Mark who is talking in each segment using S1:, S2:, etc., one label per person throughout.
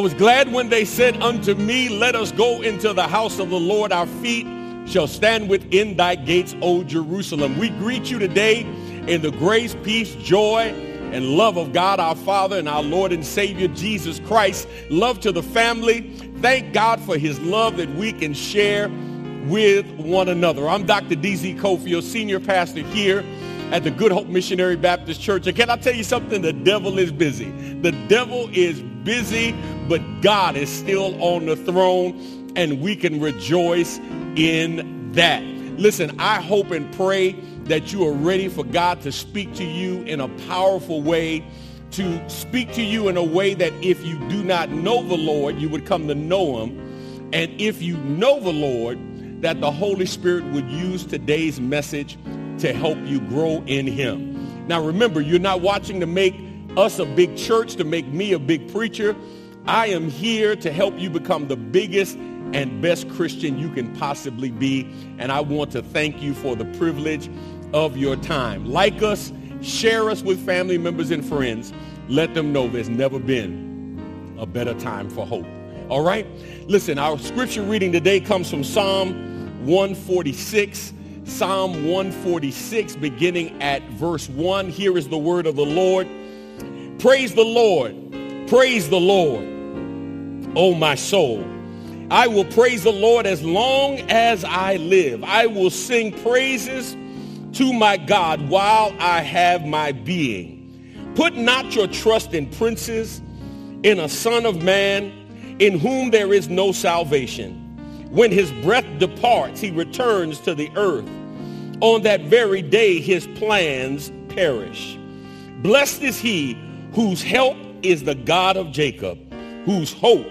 S1: Was glad when they said unto me, Let us go into the house of the Lord. Our feet shall stand within thy gates, O Jerusalem. We greet you today in the grace, peace, joy, and love of God our Father and our Lord and Savior Jesus Christ. Love to the family. Thank God for his love that we can share with one another. I'm Dr. D.Z. Cofield, senior pastor here at the Good Hope Missionary Baptist Church. And can I tell you something? The devil is busy. The devil is busy, but God is still on the throne and we can rejoice in that. Listen, I hope and pray that you are ready for God to speak to you in a powerful way, to speak to you in a way that if you do not know the Lord, you would come to know him. And if you know the Lord, that the Holy Spirit would use today's message to help you grow in him. Now remember, you're not watching to make us a big church, to make me a big preacher. I am here to help you become the biggest and best Christian you can possibly be. And I want to thank you for the privilege of your time. Like us, share us with family members and friends. Let them know there's never been a better time for hope. All right? Listen, our scripture reading today comes from Psalm 146. Psalm 146, beginning at verse 1. Here is the word of the Lord. Praise the Lord. Praise the Lord. Oh, my soul. I will praise the Lord as long as I live. I will sing praises to my God while I have my being. Put not your trust in princes, in a son of man, in whom there is no salvation. When his breath departs, he returns to the earth. On that very day, his plans perish. Blessed is he whose help is the God of Jacob, whose hope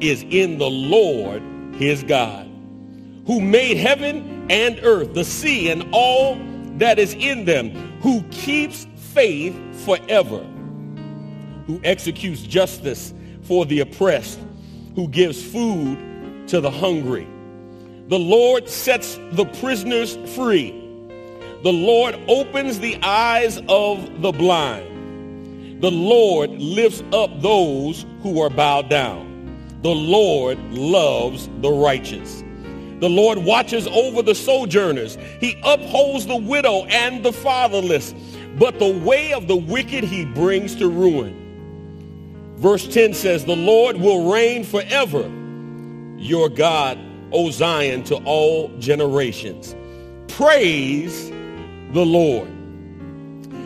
S1: is in the Lord his God, who made heaven and earth, the sea, and all that is in them, who keeps faith forever, who executes justice for the oppressed, who gives food to the hungry. The Lord sets the prisoners free. The Lord opens the eyes of the blind. The Lord lifts up those who are bowed down. The Lord loves the righteous. The Lord watches over the sojourners. He upholds the widow and the fatherless. But the way of the wicked he brings to ruin. Verse 10 says, The Lord will reign forever. Your God, O Zion, to all generations. Praise the Lord.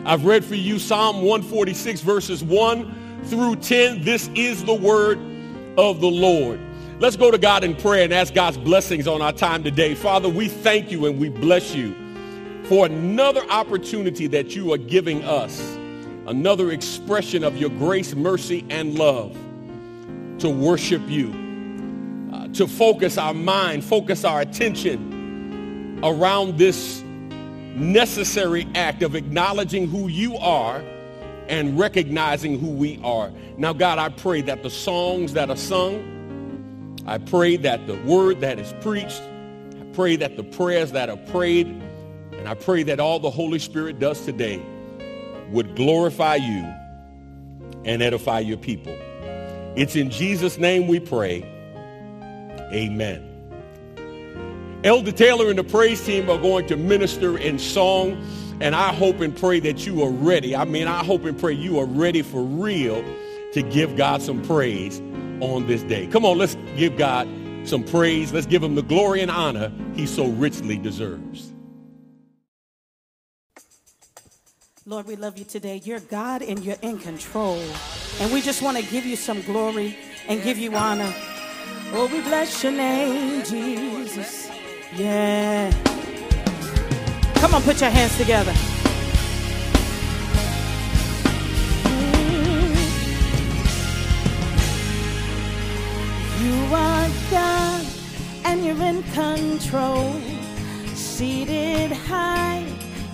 S1: I've read for you Psalm 146 verses 1 through 10. This is the word of the Lord. Let's go to God in prayer and ask God's blessings on our time today. Father, we thank you and we bless you for another opportunity that you are giving us, another expression of your grace, mercy, and love to worship you, uh, to focus our mind, focus our attention around this necessary act of acknowledging who you are and recognizing who we are. Now, God, I pray that the songs that are sung, I pray that the word that is preached, I pray that the prayers that are prayed, and I pray that all the Holy Spirit does today would glorify you and edify your people. It's in Jesus' name we pray. Amen. Elder Taylor and the praise team are going to minister in song, and I hope and pray that you are ready. I mean, I hope and pray you are ready for real to give God some praise on this day. Come on, let's give God some praise. Let's give him the glory and honor he so richly deserves.
S2: Lord, we love you today. You're God and you're in control. And we just want to give you some glory and give you honor. Oh, we bless your name, Jesus. Yeah. Come on, put your hands together. You are God and you're in control. Seated high,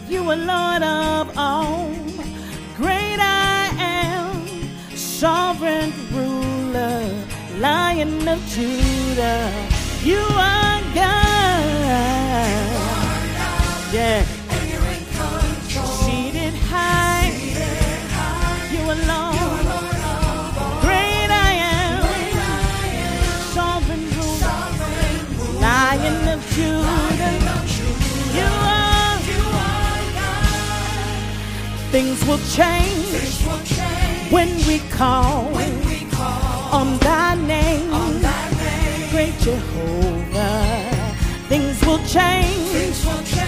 S2: you are Lord of all. Great I am, sovereign ruler, Lion of Judah. You are Yeah. Seated high. You alone. Great I am. Ruler. Of Judah. You are. Things will change.
S3: Things will change.
S2: When we call.
S3: When we call.
S2: On thy name.
S3: On thy name.
S2: Great Jehovah. Things will change.
S3: Things will change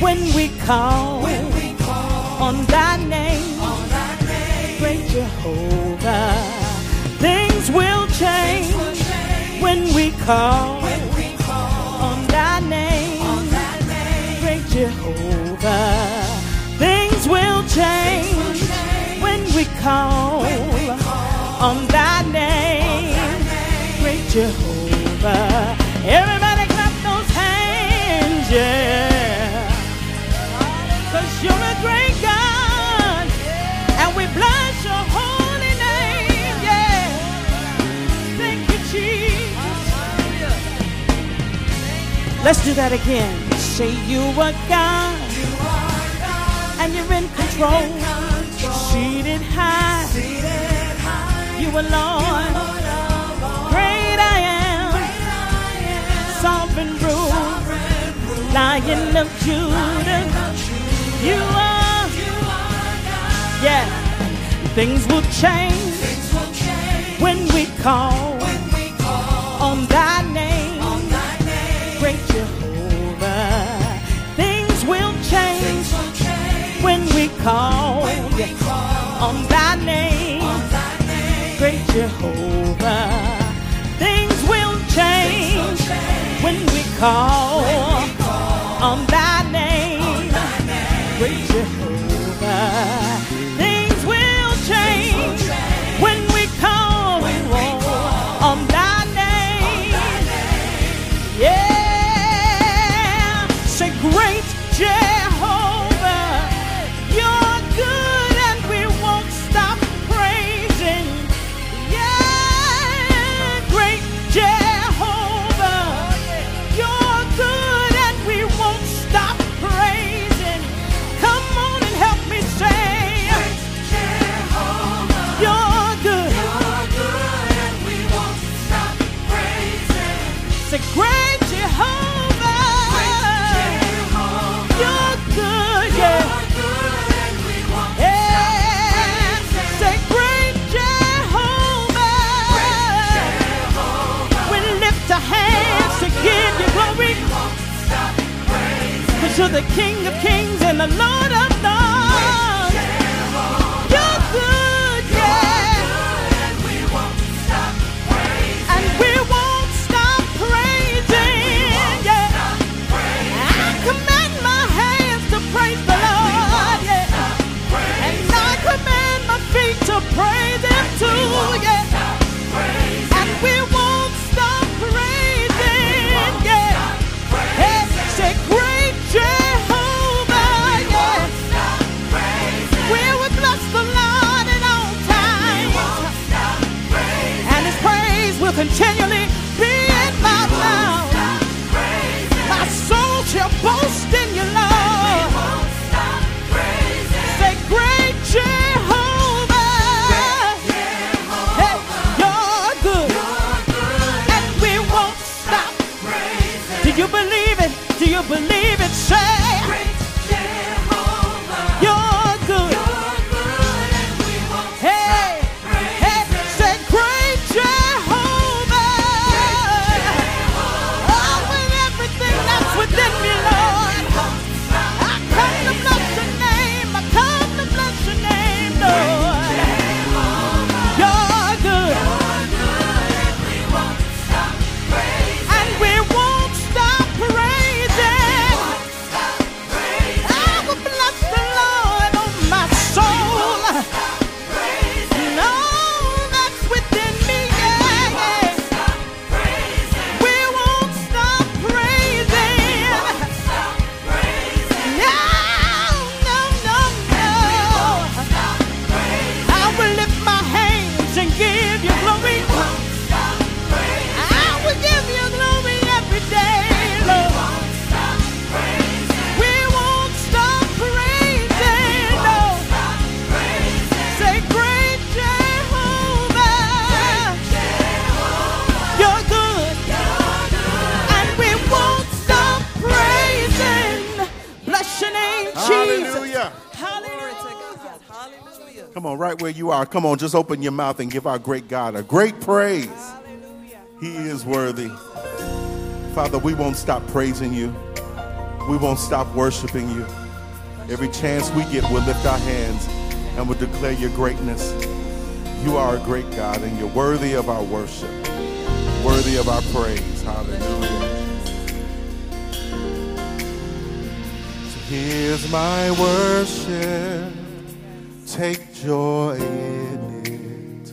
S2: when we call
S3: when we call
S2: on thy name,
S3: on thy name.
S2: great Jehovah. Things will change
S3: Things will change
S2: when we call
S3: when we call
S2: on thy name,
S3: on thy name.
S2: great Jehovah. Things will change when we call on thy name, great Jehovah. Let's do that again. Say you are God,
S3: You are God,
S2: and you're in control.
S3: control,
S2: Seated high,
S3: seated high,
S2: you alone.
S3: Lord of all.
S2: Great I am,
S3: Great I am,
S2: sovereign rule,
S3: sovereign ruler
S2: Lion of Judah.
S3: truth.
S2: You are,
S3: You are God.
S2: yeah. Things will change
S3: Things will change
S2: when we call
S3: call
S2: we call on thy name,
S3: on thy name.
S2: great Jehovah. Things will change when we call on thy name, great Jehovah. Praising. the King of kings and the Lord
S4: Come on, right where you are. Come on, just open your mouth and give our great God a great praise. Hallelujah. He is worthy. Father, we won't stop praising you. We won't stop worshiping you. Every chance we get, we'll lift our hands and we'll declare your greatness. You are a great God and you're worthy of our worship, worthy of our praise. Hallelujah. So here's my worship. Take joy in it.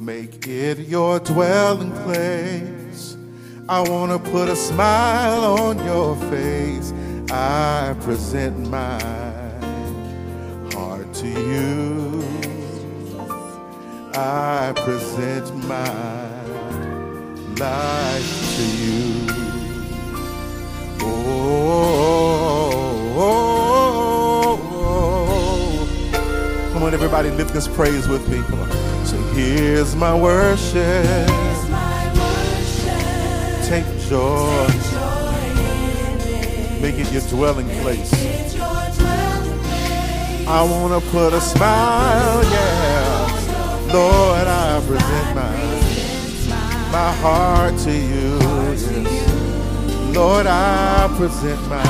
S4: Make it your dwelling place. I want to put a smile on your face. I present my heart to you. I present my life to you. Oh, on, everybody, lift this praise with me. Come on. So here's my worship. Take joy. Make it your dwelling place. I want to put a smile, yeah. Lord, I present my, my heart to you. yes. Lord, I present my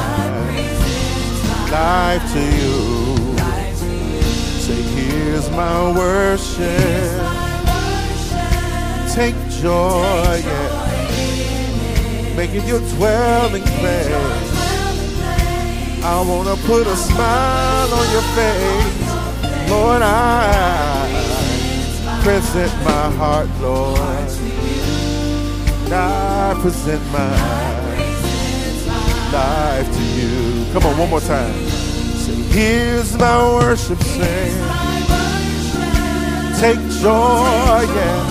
S4: life to you. Here's my worship. Take joy, yeah. Make it your dwelling place. I want to put a smile on your face. Lord, I present my heart, Lord. I present my life to you. Come on, one more time. Here's my worship, sing. Take joy, yes.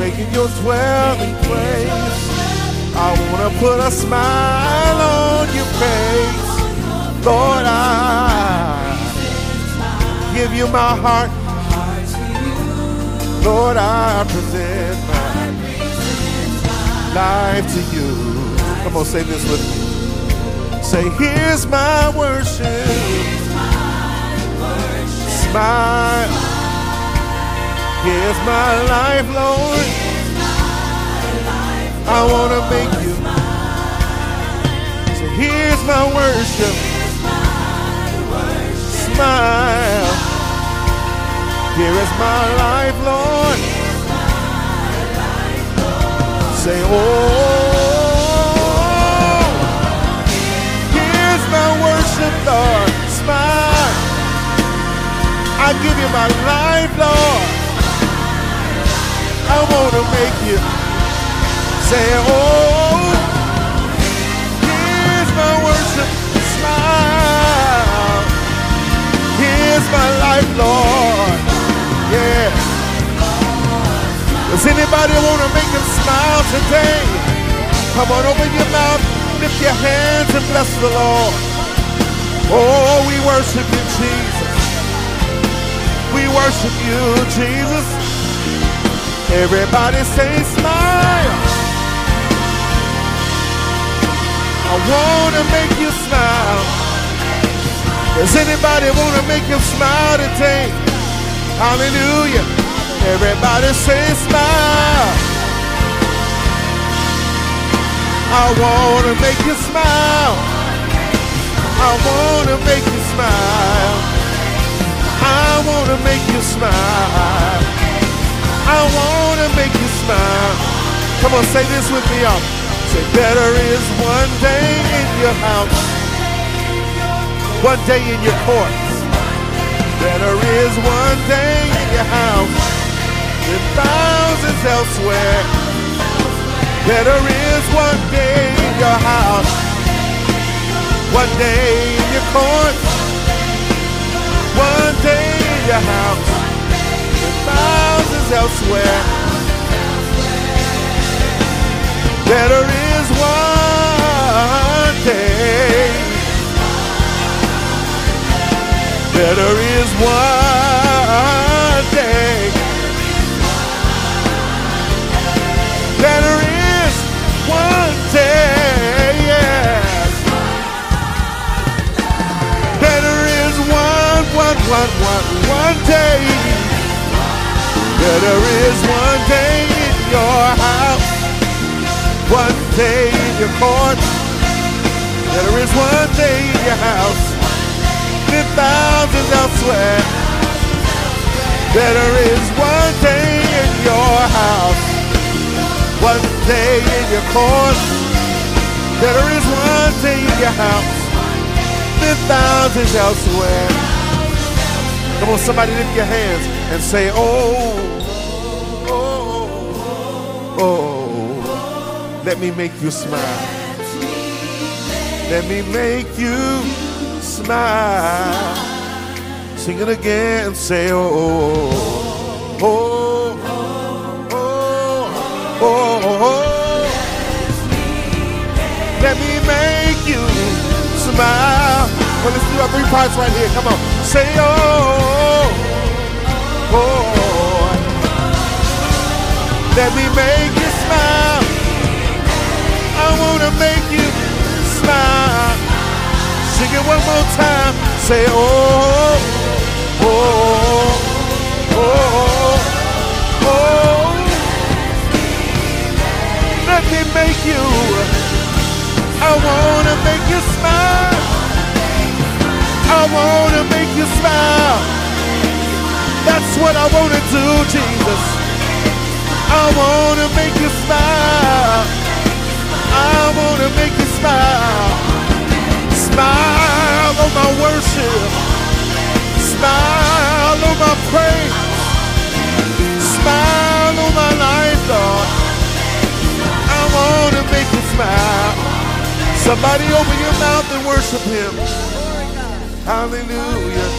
S4: Make it your dwelling place. I want to put a smile on your face. Lord, I give you my heart. Lord, I present my life to you. Come on, say this with me. Say, here's my worship. Smile. Here's my life, Lord. I want to make you. So here's my worship. Smile. Here is my life, Lord. Say, oh, here's my worship, Lord. Smile. I give you my life, Lord. I want to make you say, oh, here's my worship. Smile. Here's my life, Lord. Yeah. Does anybody want to make him smile today? Come on, open your mouth, lift your hands, and bless the Lord. Oh, we worship you, Jesus. We worship you, Jesus. Everybody say smile. I want to make you smile. Does anybody want to make him smile today? Hallelujah. Everybody say smile. I want to make you smile. I want to make you smile. I want to make you smile. I want to make you smile. Come on, say this with me, y'all. Say, better is one day in your house, one day in your courts. Better is one day in your house than thousands elsewhere. Better is one day in your house, one day in your courts, one day in your house thousands elsewhere. Better is one day. Better is one day. Better is one day, yes. Better is one, one, one, one, one day. Better is one day in your house, one day in your court. Better is one day in your house, than thousands elsewhere. Better is one day in your house, one day in your court. Better is one day in your house, than thousands elsewhere. Come on, somebody lift your hands and say, oh, oh, oh, oh, let me make you smile. Let me make you smile. Sing it again, say, oh, oh, oh, oh, oh, oh. oh, oh. Let me make you smile. Well, let's do our three parts right here. Come on. Say, oh, oh. Let me make you smile. I want to make you smile. Sing it one more time. Say, oh, oh, oh, oh. oh. Let me make you. I want to make you smile. I want to make you smile. That's what I want to do, Jesus. I want to make you smile. I want to make you smile. Smile on my worship. Smile on my praise. Smile on my life, Lord. I want to make you smile. Somebody open your mouth and worship him. Hallelujah.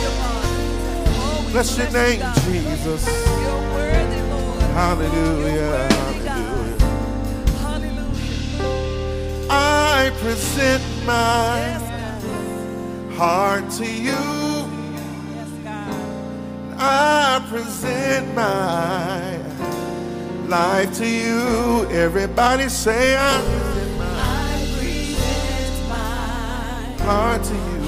S4: Bless your name, Jesus. Hallelujah. Hallelujah. I present my heart to you. I present my life to you. Everybody say I present my heart to you.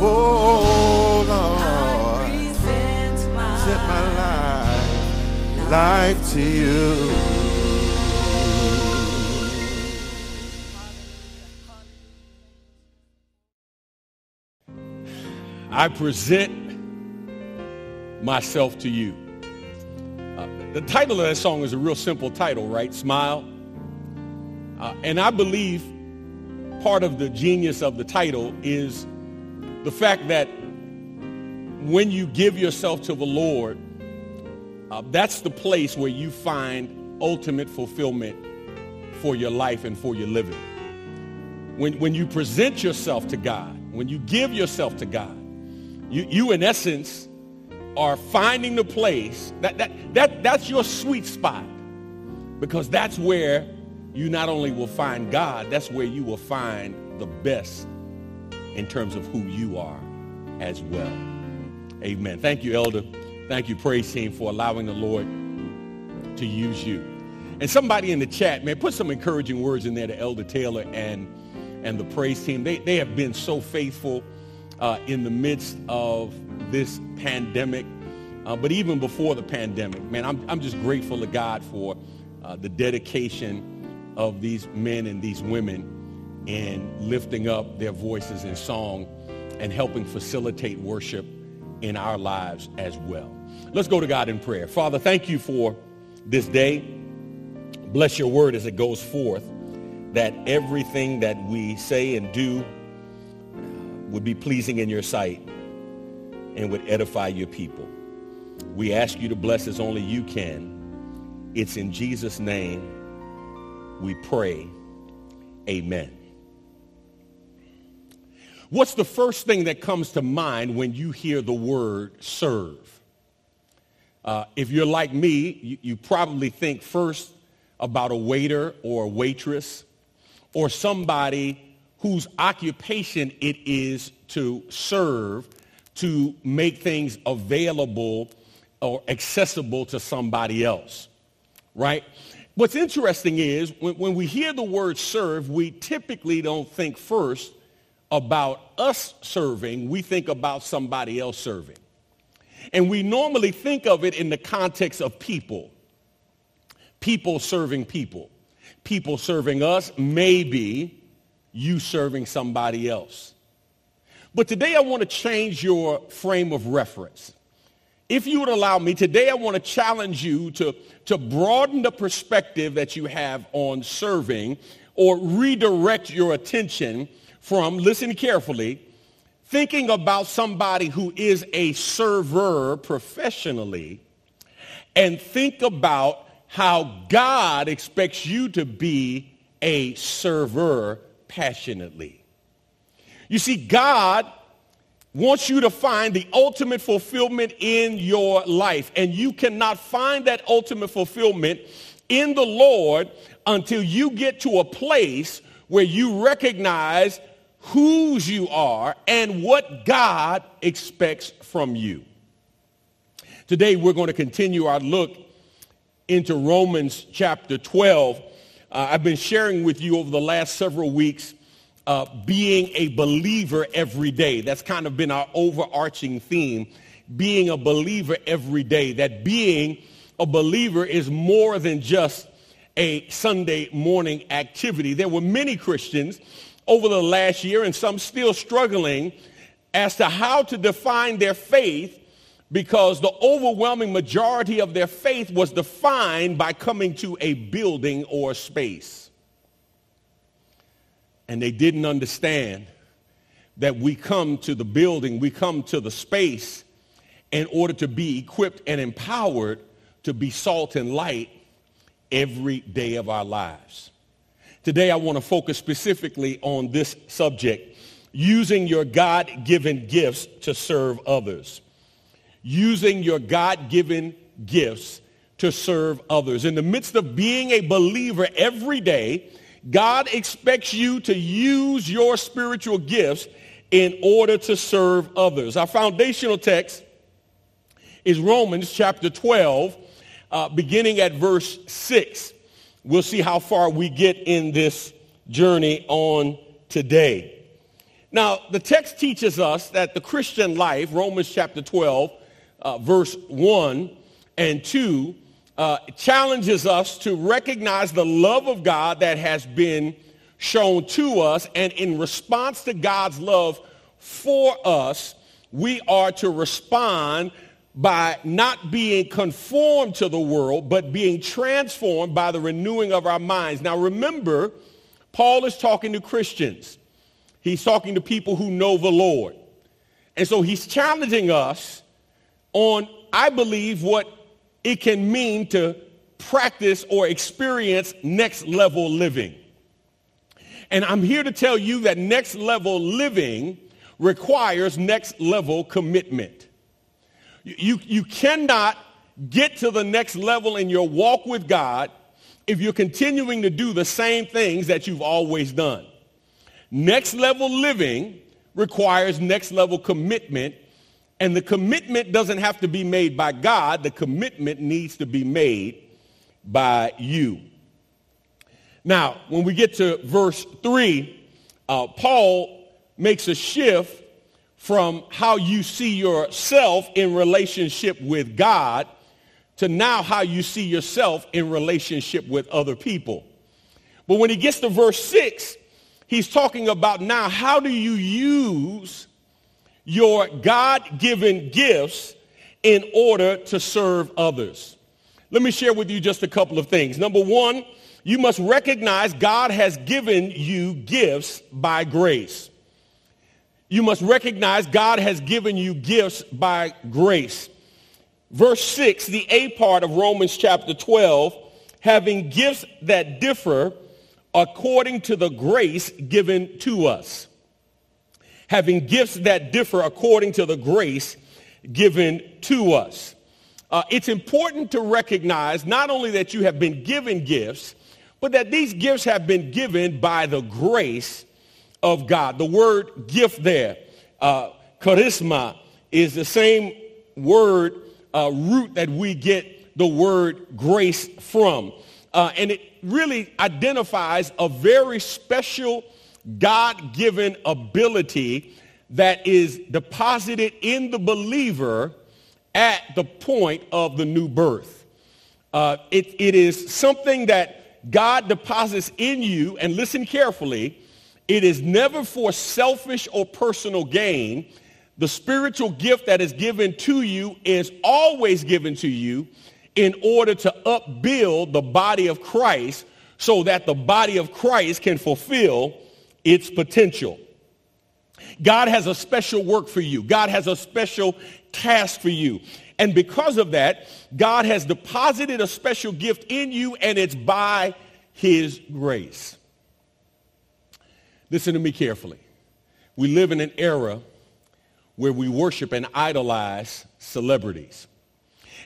S4: Oh Lord, present my life, life to you.
S1: I present myself to you. Uh, the title of that song is a real simple title, right? Smile. Uh, and I believe part of the genius of the title is the fact that when you give yourself to the Lord, uh, that's the place where you find ultimate fulfillment for your life and for your living. When, when you present yourself to God, when you give yourself to God, you, you in essence are finding the place that, that, that that's your sweet spot because that's where you not only will find God, that's where you will find the best in terms of who you are as well. Amen. Thank you, Elder. Thank you, praise team, for allowing the Lord to use you. And somebody in the chat, man, put some encouraging words in there to Elder Taylor and, and the praise team. They, they have been so faithful uh, in the midst of this pandemic. Uh, but even before the pandemic, man, I'm, I'm just grateful to God for uh, the dedication of these men and these women in lifting up their voices in song and helping facilitate worship in our lives as well. Let's go to God in prayer. Father, thank you for this day. Bless your word as it goes forth, that everything that we say and do would be pleasing in your sight and would edify your people. We ask you to bless as only you can. It's in Jesus' name we pray. Amen. What's the first thing that comes to mind when you hear the word serve? Uh, if you're like me, you, you probably think first about a waiter or a waitress or somebody whose occupation it is to serve, to make things available or accessible to somebody else, right? What's interesting is when, when we hear the word serve, we typically don't think first about us serving, we think about somebody else serving. And we normally think of it in the context of people. People serving people. People serving us, maybe you serving somebody else. But today I want to change your frame of reference. If you would allow me, today I want to challenge you to, to broaden the perspective that you have on serving or redirect your attention from, listen carefully, thinking about somebody who is a server professionally and think about how God expects you to be a server passionately. You see, God wants you to find the ultimate fulfillment in your life. And you cannot find that ultimate fulfillment in the Lord until you get to a place where you recognize whose you are and what God expects from you. Today, we're going to continue our look into Romans chapter 12. Uh, I've been sharing with you over the last several weeks uh, being a believer every day. That's kind of been our overarching theme, being a believer every day. That being a believer is more than just a Sunday morning activity. There were many Christians over the last year and some still struggling as to how to define their faith because the overwhelming majority of their faith was defined by coming to a building or space and they didn't understand that we come to the building, we come to the space in order to be equipped and empowered to be salt and light every day of our lives. Today I want to focus specifically on this subject, using your God-given gifts to serve others. Using your God-given gifts to serve others. In the midst of being a believer every day, God expects you to use your spiritual gifts in order to serve others. Our foundational text is Romans chapter 12, uh, beginning at verse 6. We'll see how far we get in this journey on today. Now, the text teaches us that the Christian life, Romans chapter 12, uh, verse 1 and 2, uh, challenges us to recognize the love of God that has been shown to us. And in response to God's love for us, we are to respond by not being conformed to the world, but being transformed by the renewing of our minds. Now remember, Paul is talking to Christians. He's talking to people who know the Lord. And so he's challenging us on, I believe, what it can mean to practice or experience next level living. And I'm here to tell you that next level living requires next level commitment. You, you cannot get to the next level in your walk with God if you're continuing to do the same things that you've always done. Next level living requires next level commitment and the commitment doesn't have to be made by God. The commitment needs to be made by you. Now, when we get to verse 3, uh, Paul makes a shift from how you see yourself in relationship with God to now how you see yourself in relationship with other people. But when he gets to verse 6, he's talking about now how do you use your God-given gifts in order to serve others. Let me share with you just a couple of things. Number one, you must recognize God has given you gifts by grace. You must recognize God has given you gifts by grace. Verse 6, the A part of Romans chapter 12, having gifts that differ according to the grace given to us having gifts that differ according to the grace given to us. Uh, it's important to recognize not only that you have been given gifts, but that these gifts have been given by the grace of God. The word gift there, uh, charisma, is the same word uh, root that we get the word grace from. Uh, and it really identifies a very special God-given ability that is deposited in the believer at the point of the new birth. Uh, it, it is something that God deposits in you, and listen carefully, it is never for selfish or personal gain. The spiritual gift that is given to you is always given to you in order to upbuild the body of Christ so that the body of Christ can fulfill its potential. God has a special work for you. God has a special task for you. And because of that, God has deposited a special gift in you and it's by his grace. Listen to me carefully. We live in an era where we worship and idolize celebrities.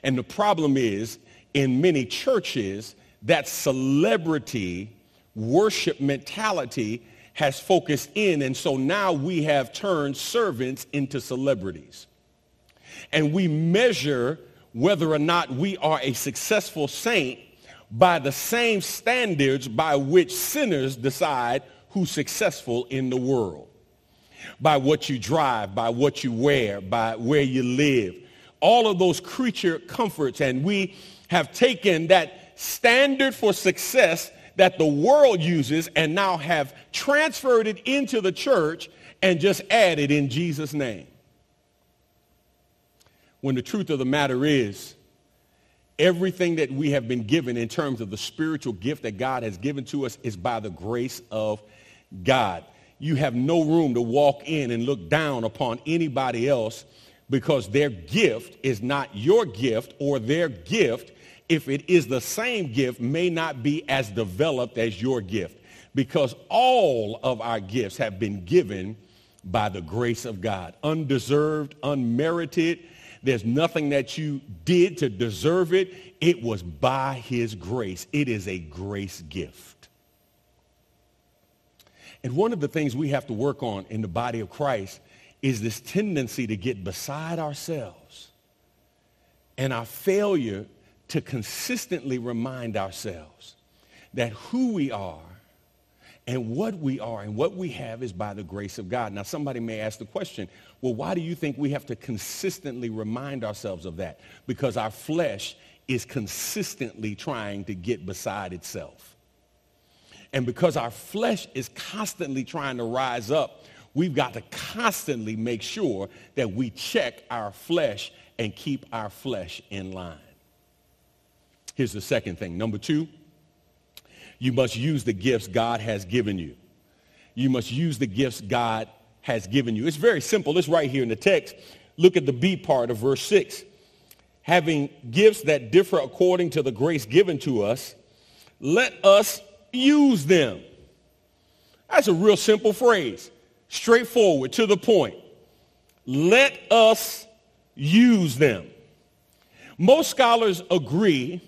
S1: And the problem is, in many churches, that celebrity worship mentality has focused in. And so now we have turned servants into celebrities. And we measure whether or not we are a successful saint by the same standards by which sinners decide who's successful in the world. By what you drive, by what you wear, by where you live. All of those creature comforts. And we have taken that standard for success that the world uses and now have transferred it into the church and just added in Jesus' name. When the truth of the matter is, everything that we have been given in terms of the spiritual gift that God has given to us is by the grace of God. You have no room to walk in and look down upon anybody else because their gift is not your gift or their gift if it is the same gift, may not be as developed as your gift because all of our gifts have been given by the grace of God. Undeserved, unmerited. There's nothing that you did to deserve it. It was by his grace. It is a grace gift. And one of the things we have to work on in the body of Christ is this tendency to get beside ourselves and our failure to consistently remind ourselves that who we are and what we are and what we have is by the grace of God. Now, somebody may ask the question, well, why do you think we have to consistently remind ourselves of that? Because our flesh is consistently trying to get beside itself. And because our flesh is constantly trying to rise up, we've got to constantly make sure that we check our flesh and keep our flesh in line. Here's the second thing. Number two, you must use the gifts God has given you. You must use the gifts God has given you. It's very simple. It's right here in the text. Look at the B part of verse 6. Having gifts that differ according to the grace given to us, let us use them. That's a real simple phrase. Straightforward, to the point. Let us use them. Most scholars agree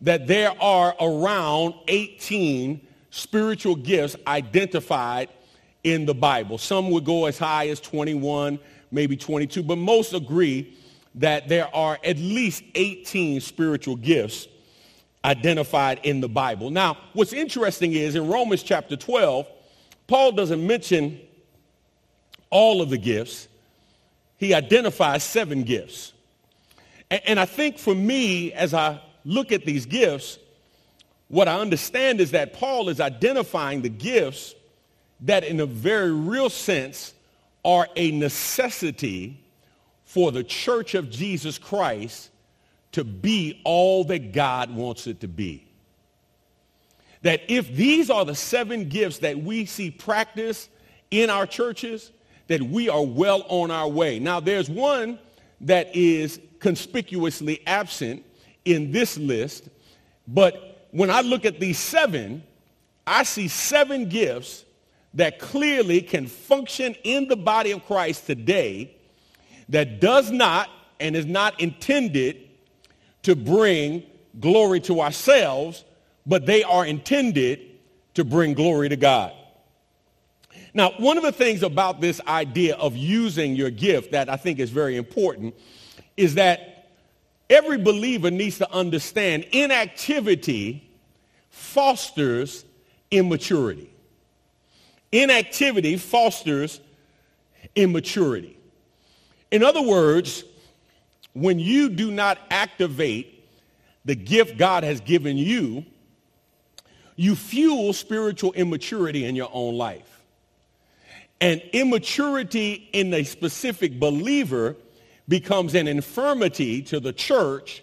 S1: that there are around 18 spiritual gifts identified in the Bible. Some would go as high as 21, maybe 22, but most agree that there are at least 18 spiritual gifts identified in the Bible. Now, what's interesting is in Romans chapter 12, Paul doesn't mention all of the gifts. He identifies seven gifts. And, and I think for me, as I look at these gifts, what I understand is that Paul is identifying the gifts that in a very real sense are a necessity for the church of Jesus Christ to be all that God wants it to be. That if these are the seven gifts that we see practiced in our churches, that we are well on our way. Now there's one that is conspicuously absent, in this list, but when I look at these seven, I see seven gifts that clearly can function in the body of Christ today that does not and is not intended to bring glory to ourselves, but they are intended to bring glory to God. Now, one of the things about this idea of using your gift that I think is very important is that Every believer needs to understand inactivity fosters immaturity. inactivity fosters immaturity. In other words, when you do not activate the gift God has given you, you fuel spiritual immaturity in your own life. And immaturity in a specific believer becomes an infirmity to the church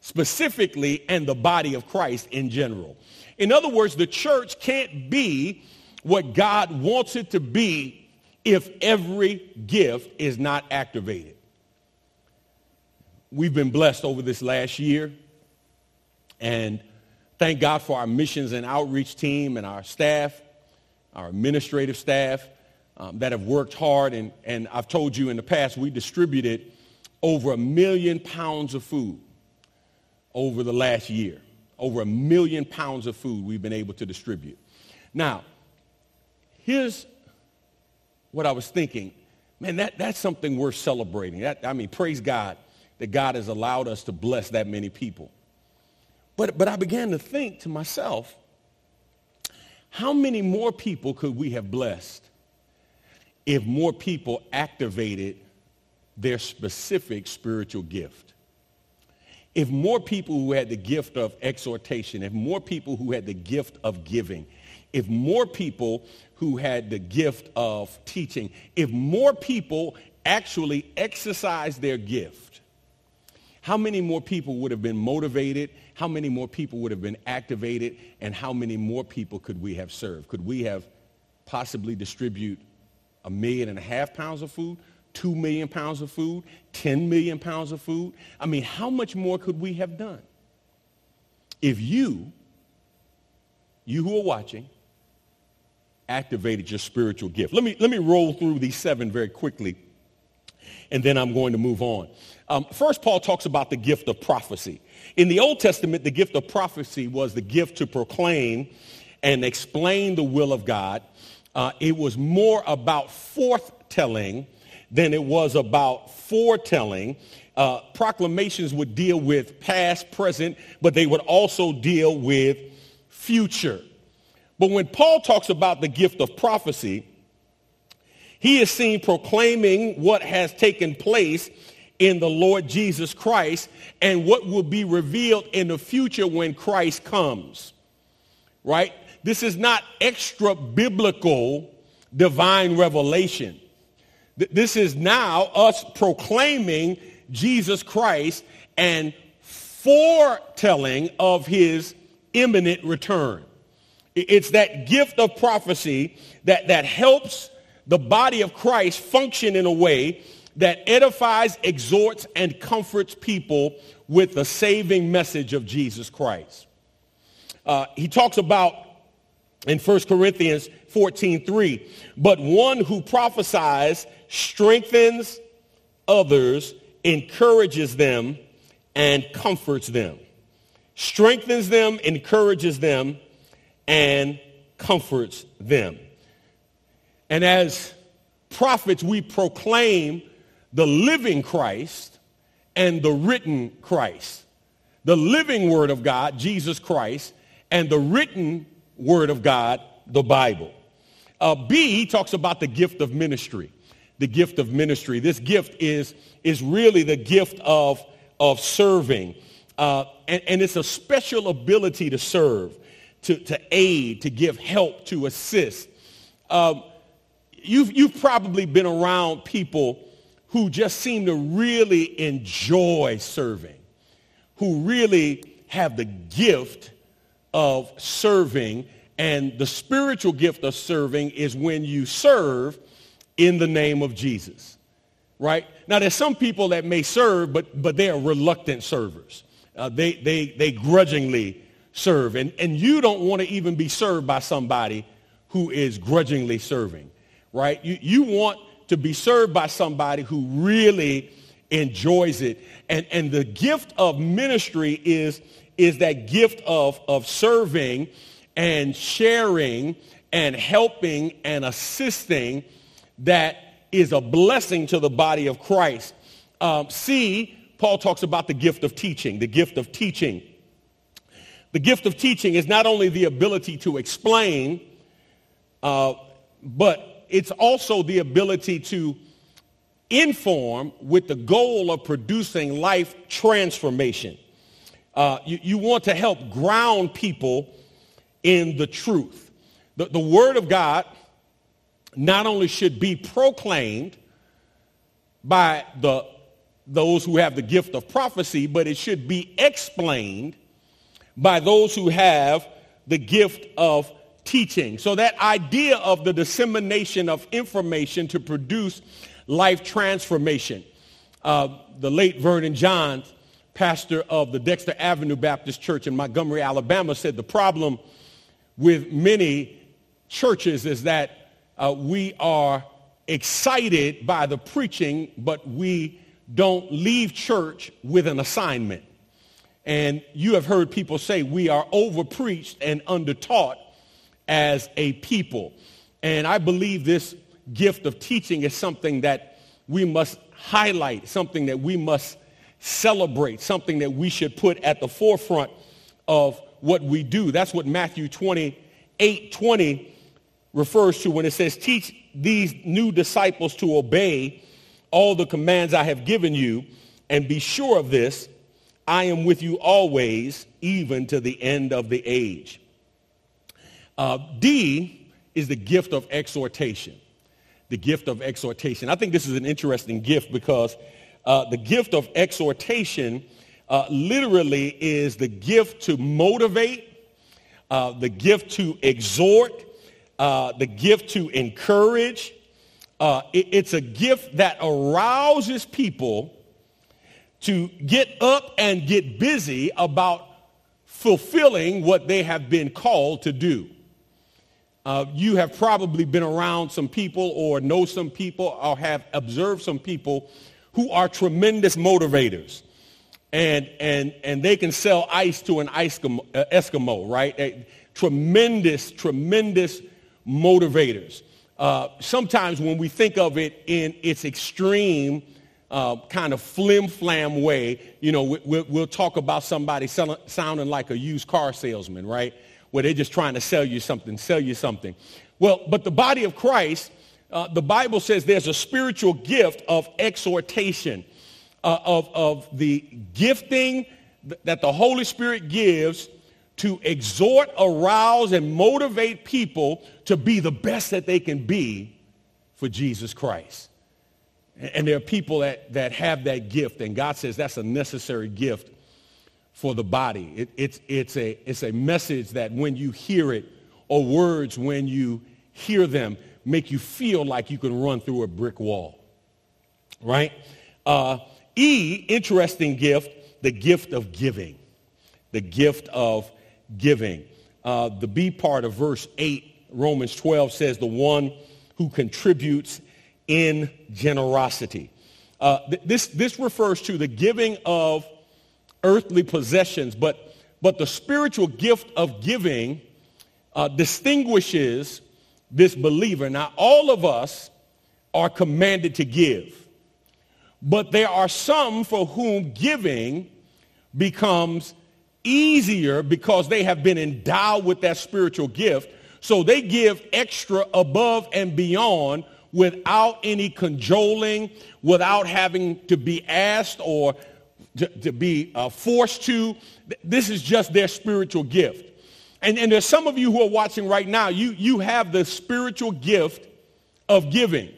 S1: specifically and the body of Christ in general. In other words, the church can't be what God wants it to be if every gift is not activated. We've been blessed over this last year and thank God for our missions and outreach team and our staff, our administrative staff um, that have worked hard. And, and I've told you in the past, we distributed over a million pounds of food over the last year. Over a million pounds of food we've been able to distribute. Now, here's what I was thinking. Man, that, that's something worth celebrating. That, I mean, praise God that God has allowed us to bless that many people. But, but I began to think to myself, how many more people could we have blessed if more people activated their specific spiritual gift? If more people who had the gift of exhortation, if more people who had the gift of giving, if more people who had the gift of teaching, if more people actually exercised their gift, how many more people would have been motivated? How many more people would have been activated? And how many more people could we have served? Could we have possibly distribute a million and a half pounds of food? Two million pounds of food? 10 million pounds of food? I mean, how much more could we have done? If you, you who are watching, activated your spiritual gift. Let me, let me roll through these seven very quickly, and then I'm going to move on. Um, first, Paul talks about the gift of prophecy. In the Old Testament, the gift of prophecy was the gift to proclaim and explain the will of God. Uh, it was more about forthtelling than it was about foretelling. Uh, proclamations would deal with past, present, but they would also deal with future. But when Paul talks about the gift of prophecy, he is seen proclaiming what has taken place in the Lord Jesus Christ and what will be revealed in the future when Christ comes. Right? This is not extra biblical divine revelation. This is now us proclaiming Jesus Christ and foretelling of his imminent return. It's that gift of prophecy that, that helps the body of Christ function in a way that edifies, exhorts, and comforts people with the saving message of Jesus Christ. Uh, he talks about in 1 Corinthians 14, 3, but one who prophesies strengthens others, encourages them, and comforts them. Strengthens them, encourages them, and comforts them. And as prophets, we proclaim the living Christ and the written Christ. The living word of God, Jesus Christ, and the written word of God, the Bible. Uh, B, talks about the gift of ministry. The gift of ministry. This gift is, is really the gift of, of serving. Uh, and, and it's a special ability to serve, to, to aid, to give help, to assist. Um, you've, you've probably been around people who just seem to really enjoy serving, who really have the gift of serving. And the spiritual gift of serving is when you serve in the name of Jesus, right? Now, there's some people that may serve, but, but they are reluctant servers. Uh, they, they, they grudgingly serve. And, and you don't want to even be served by somebody who is grudgingly serving, right? You, you want to be served by somebody who really enjoys it. And, and the gift of ministry is, is that gift of, of serving and sharing and helping and assisting that is a blessing to the body of Christ. Um, C, Paul talks about the gift of teaching, the gift of teaching. The gift of teaching is not only the ability to explain, uh, but it's also the ability to inform with the goal of producing life transformation. Uh, you, you want to help ground people in the truth. The, the Word of God not only should be proclaimed by the, those who have the gift of prophecy, but it should be explained by those who have the gift of teaching. So that idea of the dissemination of information to produce life transformation. Uh, the late Vernon Johns, pastor of the Dexter Avenue Baptist Church in Montgomery, Alabama, said the problem with many churches is that uh, we are excited by the preaching, but we don't leave church with an assignment. And you have heard people say we are overpreached and undertaught as a people. And I believe this gift of teaching is something that we must highlight, something that we must celebrate, something that we should put at the forefront of what we do. That's what Matthew 28, 20 refers to when it says, teach these new disciples to obey all the commands I have given you, and be sure of this, I am with you always, even to the end of the age. Uh, D is the gift of exhortation. The gift of exhortation. I think this is an interesting gift because uh, the gift of exhortation uh, literally is the gift to motivate, uh, the gift to exhort, uh, the gift to encourage. Uh, it, it's a gift that arouses people to get up and get busy about fulfilling what they have been called to do. Uh, you have probably been around some people or know some people or have observed some people who are tremendous motivators. And, and, and they can sell ice to an Eskimo, uh, Eskimo right? A, tremendous, tremendous motivators. Uh, sometimes when we think of it in its extreme uh, kind of flim-flam way, you know, we, will talk about somebody sounding like a used car salesman, right? Where they're just trying to sell you something, sell you something. Well, but the body of Christ, uh, the Bible says there's a spiritual gift of exhortation, uh, of, of the gifting that the Holy Spirit gives to exhort, arouse, and motivate people to be the best that they can be for Jesus Christ. And there are people that, that have that gift, and God says that's a necessary gift for the body. It, it's, it's, a, it's a message that when you hear it, or words when you hear them, make you feel like you can run through a brick wall. Right? Uh, e, interesting gift, the gift of giving. The gift of giving. Uh, the B part of verse 8, Romans 12 says, the one who contributes in generosity. Uh, th- this, this refers to the giving of earthly possessions, but, but the spiritual gift of giving uh, distinguishes this believer. Now, all of us are commanded to give, but there are some for whom giving becomes easier because they have been endowed with that spiritual gift. So they give extra above and beyond without any cajoling, without having to be asked or to, to be uh, forced to. This is just their spiritual gift. And, and there's some of you who are watching right now, you, you have the spiritual gift of giving.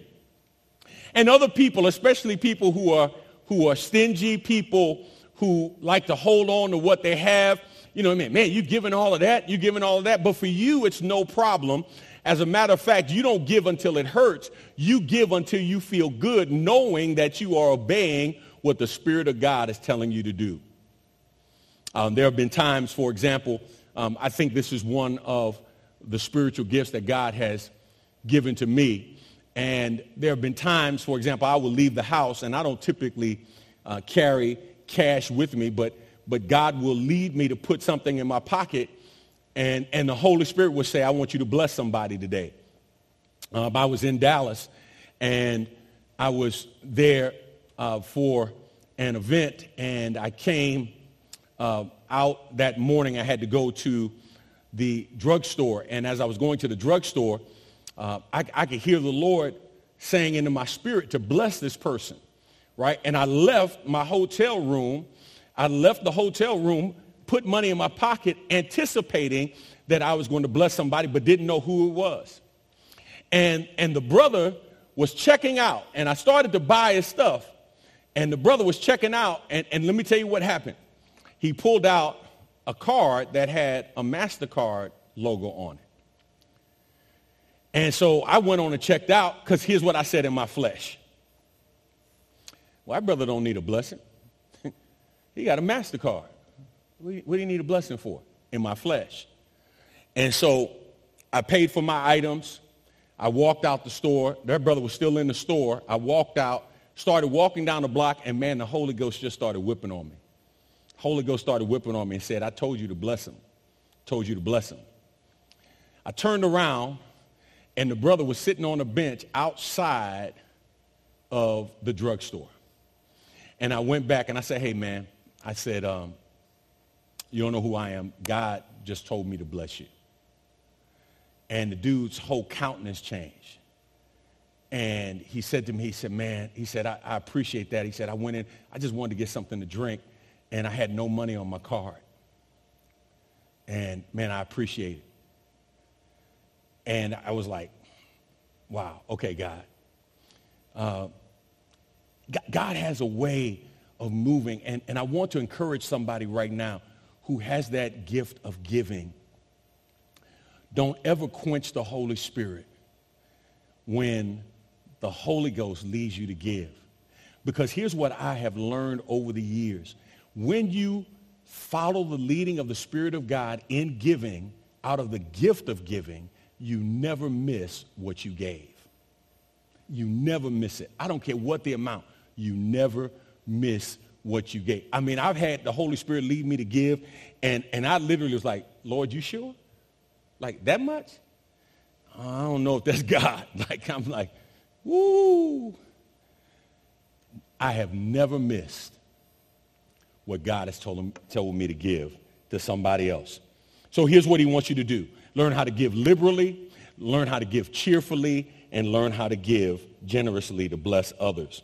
S1: And other people, especially people who are, who are stingy, people who like to hold on to what they have, you know, what I mean? man, you giving all of that, you giving all of that. But for you, it's no problem. As a matter of fact, you don't give until it hurts. You give until you feel good, knowing that you are obeying what the Spirit of God is telling you to do. Um, there have been times, for example, um, I think this is one of the spiritual gifts that God has given to me. And there have been times, for example, I will leave the house and I don't typically uh, carry cash with me, but, but God will lead me to put something in my pocket and, and the Holy Spirit will say, I want you to bless somebody today. Uh, I was in Dallas and I was there uh, for an event, and I came uh, out that morning. I had to go to the drugstore, and as I was going to the drugstore, uh, I, I could hear the Lord saying into my spirit to bless this person, right? And I left my hotel room. I left the hotel room, put money in my pocket, anticipating that I was going to bless somebody, but didn't know who it was. And, and the brother was checking out, and I started to buy his stuff. And the brother was checking out, and, and let me tell you what happened. He pulled out a card that had a MasterCard logo on it. And so I went on and checked out because here's what I said in my flesh. Well, that brother don't need a blessing. he got a MasterCard. What do, you, need a blessing for? In my flesh. And so I paid for my items. I walked out the store. That brother was still in the store. I walked out, started walking down the block, and man, the Holy Ghost just started whipping on me. Holy Ghost started whipping on me and said, I told you to bless him. Told you to bless him. I turned around and the brother was sitting on a bench outside of the drugstore. And I went back and I said, hey, man, I said, um, you don't know who I am. God just told me to bless you. And the dude's whole countenance changed. And he said to me, he said, man, he said, I, I appreciate that. He said, I went in, I just wanted to get something to drink, and I had no money on my card. And man, I appreciate it. And I was like, wow, okay, God. Uh, God has a way of moving. And, and I want to encourage somebody right now who has that gift of giving. Don't ever quench the Holy Spirit when the Holy Ghost leads you to give. Because here's what I have learned over the years. When you follow the leading of the Spirit of God in giving, out of the gift of giving, you never miss what you gave. You never miss it. I don't care what the amount. You never miss what you gave. I mean, I've had the Holy Spirit lead me to give, and, and I literally was like, Lord, you sure? Like that much? I don't know if that's God. Like, I'm like, woo. I have never missed what God has told, him, told me to give to somebody else. So here's what he wants you to do learn how to give liberally, learn how to give cheerfully, and learn how to give generously to bless others.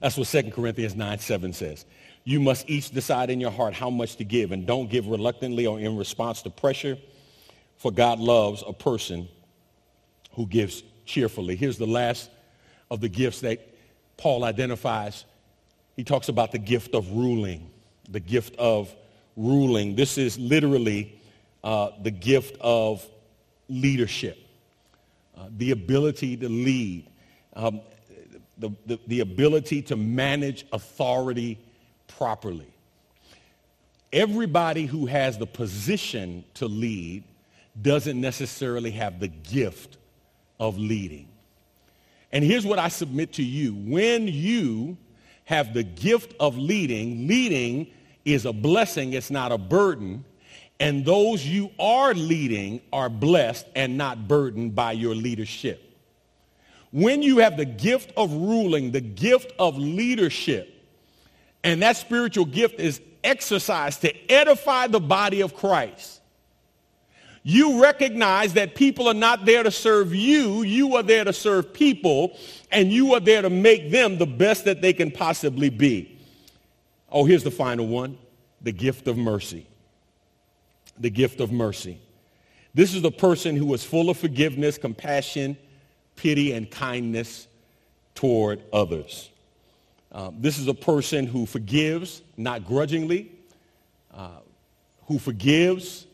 S1: That's what 2 Corinthians 9, 7 says. You must each decide in your heart how much to give, and don't give reluctantly or in response to pressure, for God loves a person who gives cheerfully. Here's the last of the gifts that Paul identifies. He talks about the gift of ruling, the gift of ruling. This is literally uh, the gift of leadership, uh, the ability to lead, um, the, the, the ability to manage authority properly. Everybody who has the position to lead doesn't necessarily have the gift of leading. And here's what I submit to you. When you have the gift of leading, leading is a blessing, it's not a burden and those you are leading are blessed and not burdened by your leadership. When you have the gift of ruling, the gift of leadership, and that spiritual gift is exercised to edify the body of Christ, you recognize that people are not there to serve you. You are there to serve people, and you are there to make them the best that they can possibly be. Oh, here's the final one, the gift of mercy the gift of mercy. This is the person who is full of forgiveness, compassion, pity, and kindness toward others. Um, this is a person who forgives, not grudgingly, uh, who forgives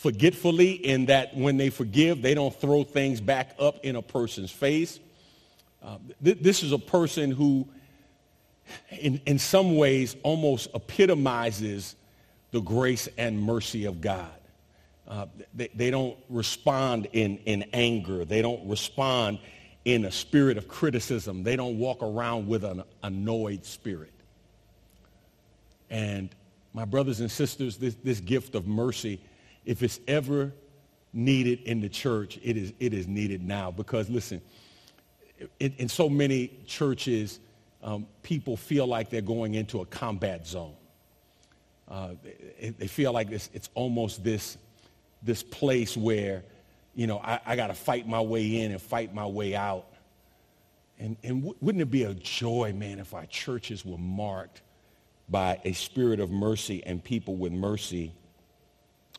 S1: forgetfully in that when they forgive, they don't throw things back up in a person's face. Uh, th- this is a person who, in, in some ways, almost epitomizes the grace and mercy of God. Uh, they, they don't respond in, in anger. They don't respond in a spirit of criticism. They don't walk around with an annoyed spirit. And my brothers and sisters, this, this gift of mercy, if it's ever needed in the church, it is, it is needed now. Because listen, in, in so many churches, um, people feel like they're going into a combat zone. Uh, they, they, feel like it's, almost this, this place where you know, I, I got to fight my way in and fight my way out. And, and w- wouldn't it be a joy, man, if our churches were marked by a spirit of mercy and people with mercy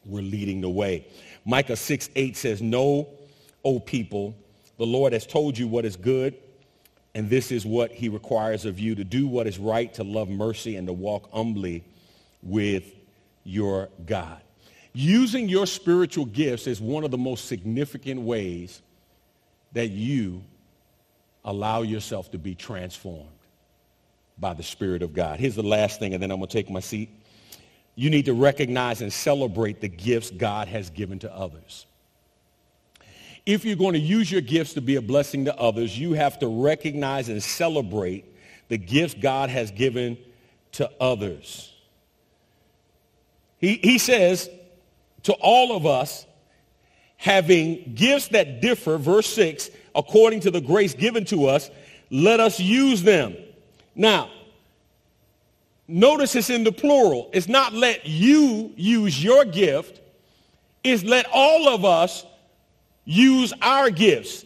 S1: were leading the way? Micah 6, 8 says, Know, O people, the Lord has told you what is good, and this is what he requires of you, to do what is right, to love mercy, and to walk humbly with your God. Using your spiritual gifts is one of the most significant ways that you allow yourself to be transformed by the Spirit of God. Here's the last thing, and then I'm going to take my seat. You need to recognize and celebrate the gifts God has given to others. If you're going to use your gifts to be a blessing to others, you have to recognize and celebrate the gifts God has given to others. He, he says, to all of us having gifts that differ, verse 6, according to the grace given to us, let us use them. Now, notice it's in the plural. It's not let you use your gift. It's let all of us use our gifts.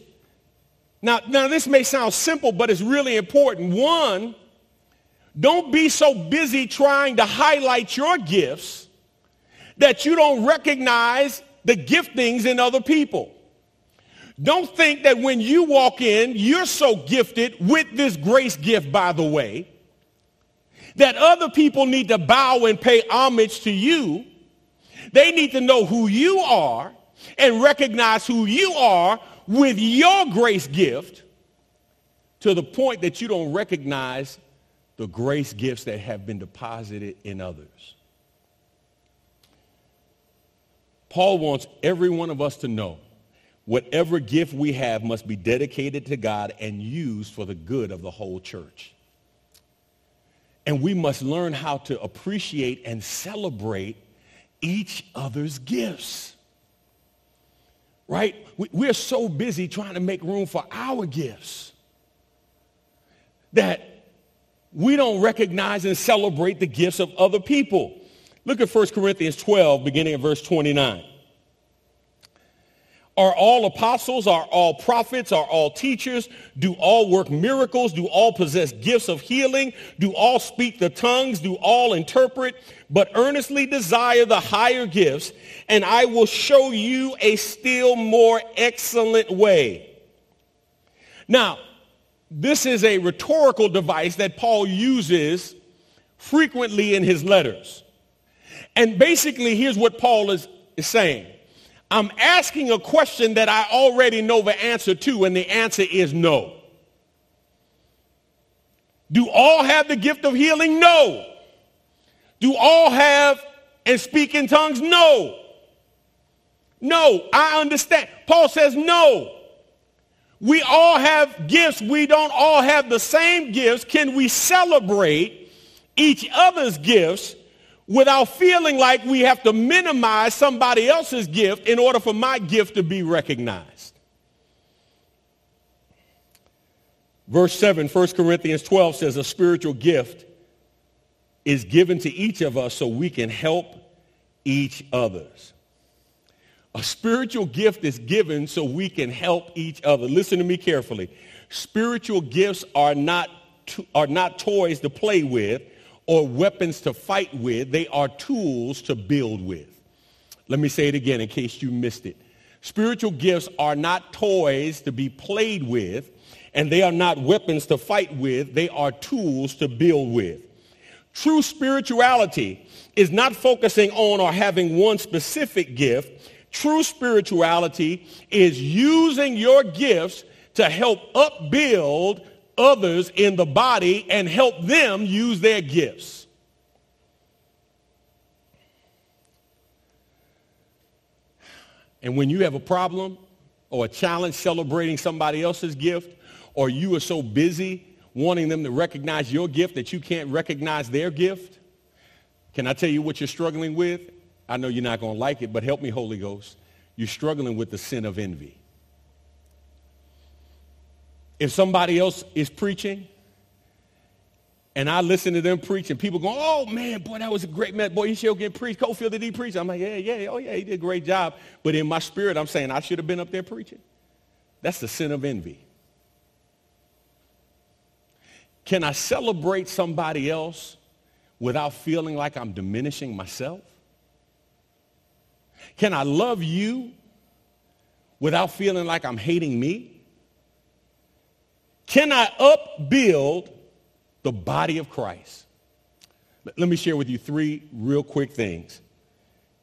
S1: Now, now this may sound simple, but it's really important. One, don't be so busy trying to highlight your gifts that you don't recognize the giftings in other people. Don't think that when you walk in, you're so gifted with this grace gift, by the way, that other people need to bow and pay homage to you. They need to know who you are and recognize who you are with your grace gift to the point that you don't recognize the grace gifts that have been deposited in others. Paul wants every one of us to know whatever gift we have must be dedicated to God and used for the good of the whole church. And we must learn how to appreciate and celebrate each other's gifts. Right? We're so busy trying to make room for our gifts that we don't recognize and celebrate the gifts of other people. Look at 1 Corinthians 12, beginning at verse 29. Are all apostles? Are all prophets? Are all teachers? Do all work miracles? Do all possess gifts of healing? Do all speak the tongues? Do all interpret? But earnestly desire the higher gifts, and I will show you a still more excellent way. Now, this is a rhetorical device that Paul uses frequently in his letters. And basically, here's what Paul is, is saying. I'm asking a question that I already know the answer to, and the answer is no. Do all have the gift of healing? No. Do all have and speak in tongues? No. No, I understand. Paul says no. We all have gifts. We don't all have the same gifts. Can we celebrate each other's gifts without feeling like we have to minimize somebody else's gift in order for my gift to be recognized. Verse 7, 1 Corinthians 12 says a spiritual gift is given to each of us so we can help each others. A spiritual gift is given so we can help each other. Listen to me carefully. Spiritual gifts are not, to, are not toys to play with or weapons to fight with. They are tools to build with. Let me say it again in case you missed it. Spiritual gifts are not toys to be played with, and they are not weapons to fight with. They are tools to build with. True spirituality is not focusing on or having one specific gift. True spirituality is using your gifts to help upbuild others in the body and help them use their gifts. And when you have a problem or a challenge celebrating somebody else's gift, or you are so busy wanting them to recognize your gift that you can't recognize their gift, can I tell you what you're struggling with? I know you're not going to like it, but help me, Holy Ghost. You're struggling with the sin of envy. If somebody else is preaching and I listen to them preach, and people go, oh, man, boy, that was a great man. Boy, he sure get preached. Cofield, did he preach? I'm like, yeah, yeah, oh, yeah, he did a great job. But in my spirit, I'm saying I should have been up there preaching. That's the sin of envy. Can I celebrate somebody else without feeling like I'm diminishing myself? Can I love you without feeling like I'm hating me? Can I upbuild the body of Christ? Let me share with you three real quick things.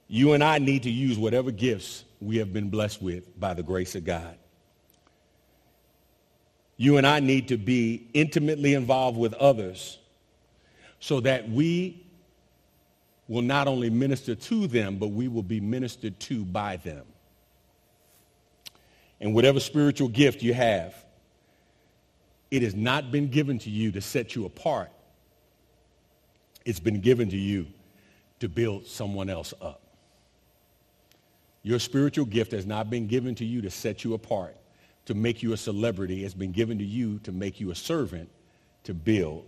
S1: You and I need to use whatever gifts we have been blessed with by the grace of God. You and I need to be intimately involved with others so that we will not only minister to them, but we will be ministered to by them. And whatever spiritual gift you have, it has not been given to you to set you apart. It's been given to you to build someone else up. Your spiritual gift has not been given to you to set you apart, to make you a celebrity. It's been given to you to make you a servant, to build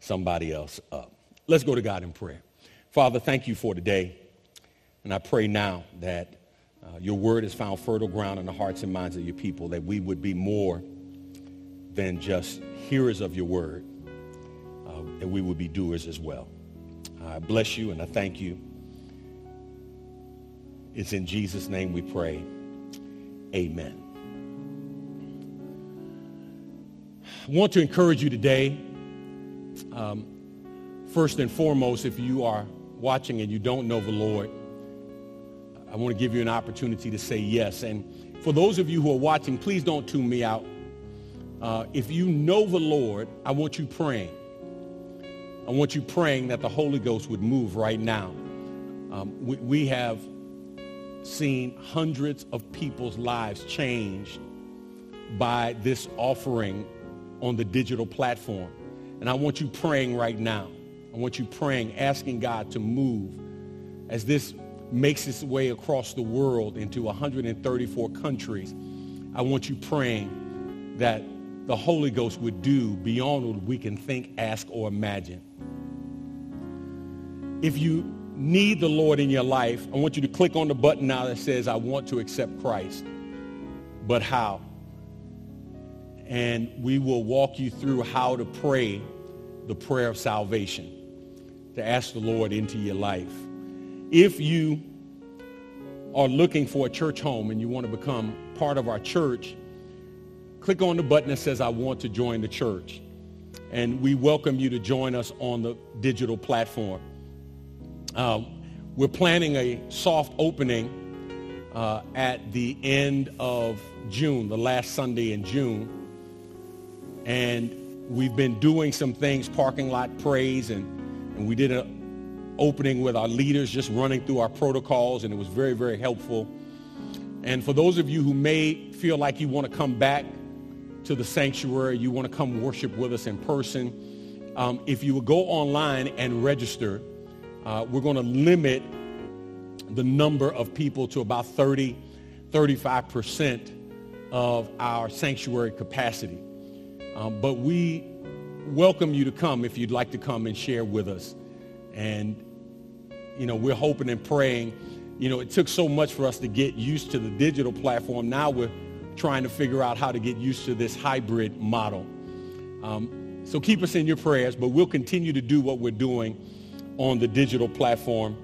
S1: somebody else up. Let's go to God in prayer. Father, thank you for today. And I pray now that uh, your word has found fertile ground in the hearts and minds of your people, that we would be more than just hearers of your word, uh, and we would be doers as well. I bless you and I thank you. It's in Jesus' name we pray. Amen. I want to encourage you today, um, first and foremost, if you are watching and you don't know the Lord, I want to give you an opportunity to say yes. And for those of you who are watching, please don't tune me out. Uh, if you know the Lord, I want you praying. I want you praying that the Holy Ghost would move right now. Um, we, we have seen hundreds of people's lives changed by this offering on the digital platform. And I want you praying right now. I want you praying, asking God to move as this makes its way across the world into 134 countries. I want you praying that the Holy Ghost would do beyond what we can think, ask, or imagine. If you need the Lord in your life, I want you to click on the button now that says, I want to accept Christ. But how? And we will walk you through how to pray the prayer of salvation to ask the Lord into your life. If you are looking for a church home and you want to become part of our church, click on the button that says, I want to join the church. And we welcome you to join us on the digital platform. Um, we're planning a soft opening uh, at the end of June, the last Sunday in June. And we've been doing some things, parking lot praise, and, and we did an opening with our leaders just running through our protocols, and it was very, very helpful. And for those of you who may feel like you want to come back to the sanctuary, you want to come worship with us in person, um, if you would go online and register, uh, we're going to limit the number of people to about 30, 35% of our sanctuary capacity. Um, but we welcome you to come if you'd like to come and share with us. And, you know, we're hoping and praying. You know, it took so much for us to get used to the digital platform. Now we're trying to figure out how to get used to this hybrid model. Um, so keep us in your prayers, but we'll continue to do what we're doing on the digital platform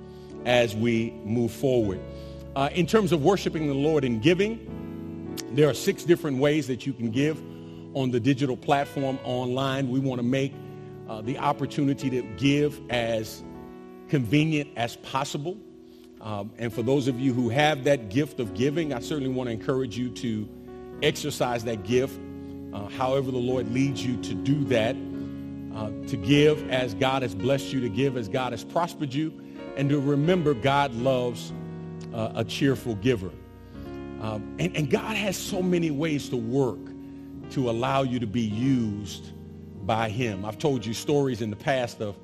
S1: as we move forward. Uh, in terms of worshiping the Lord and giving, there are six different ways that you can give on the digital platform online. We want to make uh, the opportunity to give as convenient as possible. Um, and for those of you who have that gift of giving, I certainly want to encourage you to exercise that gift, uh, however the Lord leads you to do that, uh, to give as God has blessed you, to give as God has prospered you, and to remember God loves uh, a cheerful giver. Um, and, and God has so many ways to work to allow you to be used by him. I've told you stories in the past of,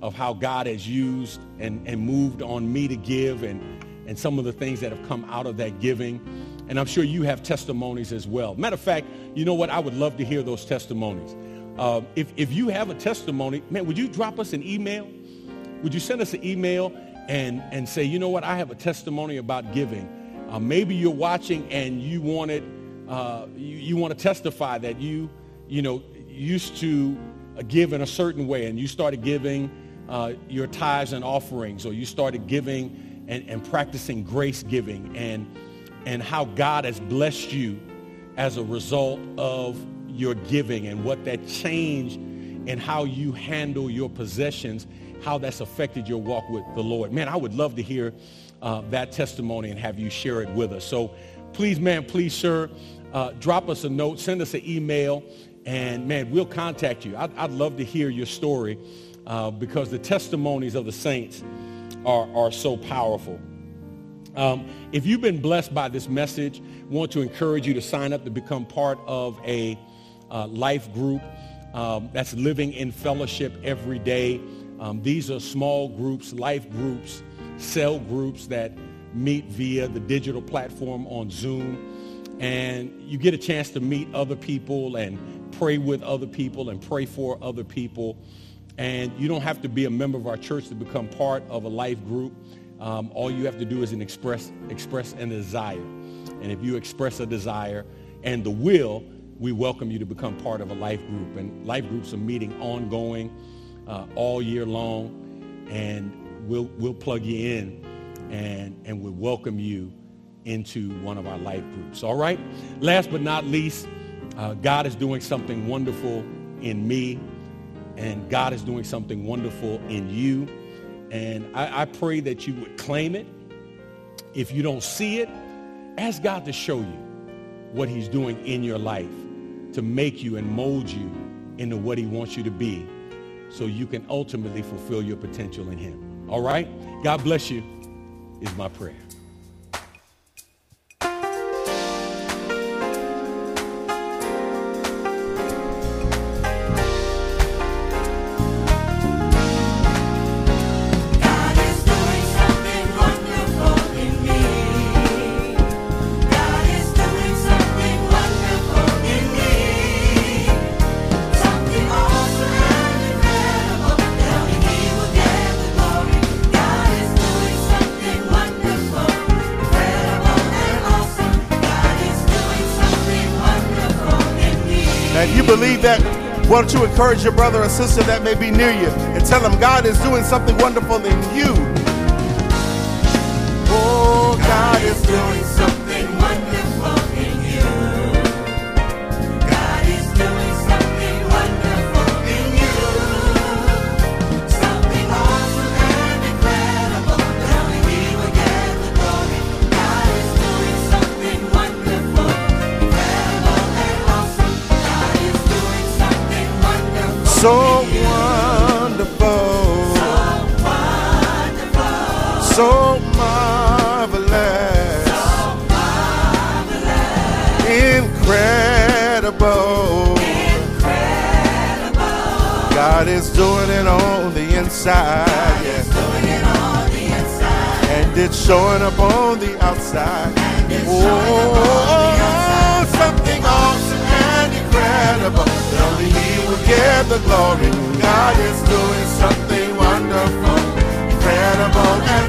S1: of how God has used and, and moved on me to give and, and some of the things that have come out of that giving. And I'm sure you have testimonies as well. Matter of fact, you know what? I would love to hear those testimonies. uh, if, if you have a testimony, man, would you drop us an email? Would you send us an email and, and say, you know what, I have a testimony about giving. Uh, maybe you're watching and you wanted, uh, you, you want to testify that you, you know, used to give in a certain way and you started giving uh, your tithes and offerings or you started giving and, and practicing grace giving and, and how God has blessed you as a result of your giving and what that change in how you handle your possessions, how that's affected your walk with the Lord. Man, I would love to hear uh, that testimony and have you share it with us. So please, man, please, sir, uh, drop us a note, send us an email, and man, we'll contact you. I'd, I'd love to hear your story uh, because the testimonies of the saints are, are so powerful. Um, if you've been blessed by this message, want to encourage you to sign up to become part of a uh, life group um, that's living in fellowship every day. Um, these are small groups, life groups, cell groups that meet via the digital platform on Zoom. And you get a chance to meet other people and pray with other people and pray for other people. And you don't have to be a member of our church to become part of a life group. Um, all you have to do is an express, express a desire. And if you express a desire and the will, we welcome you to become part of a life group. And life groups are meeting ongoing uh, all year long. And we'll, we'll plug you in and, and we'll welcome you into one of our life groups. All right? Last but not least, uh, God is doing something wonderful in me and God is doing something wonderful in you. And I, I pray that you would claim it. If you don't see it, ask God to show you what he's doing in your life to make you and mold you into what he wants you to be so you can ultimately fulfill your potential in him. All right? God bless you is my prayer.
S4: Why don't you encourage your brother or sister that may be near you and tell them God is doing something wonderful in you. Oh, God is doing
S3: something
S4: God is doing it on the inside, yeah. and it's showing up on the outside. Oh, something awesome and incredible. that Only He will get the glory. God is doing something wonderful, incredible,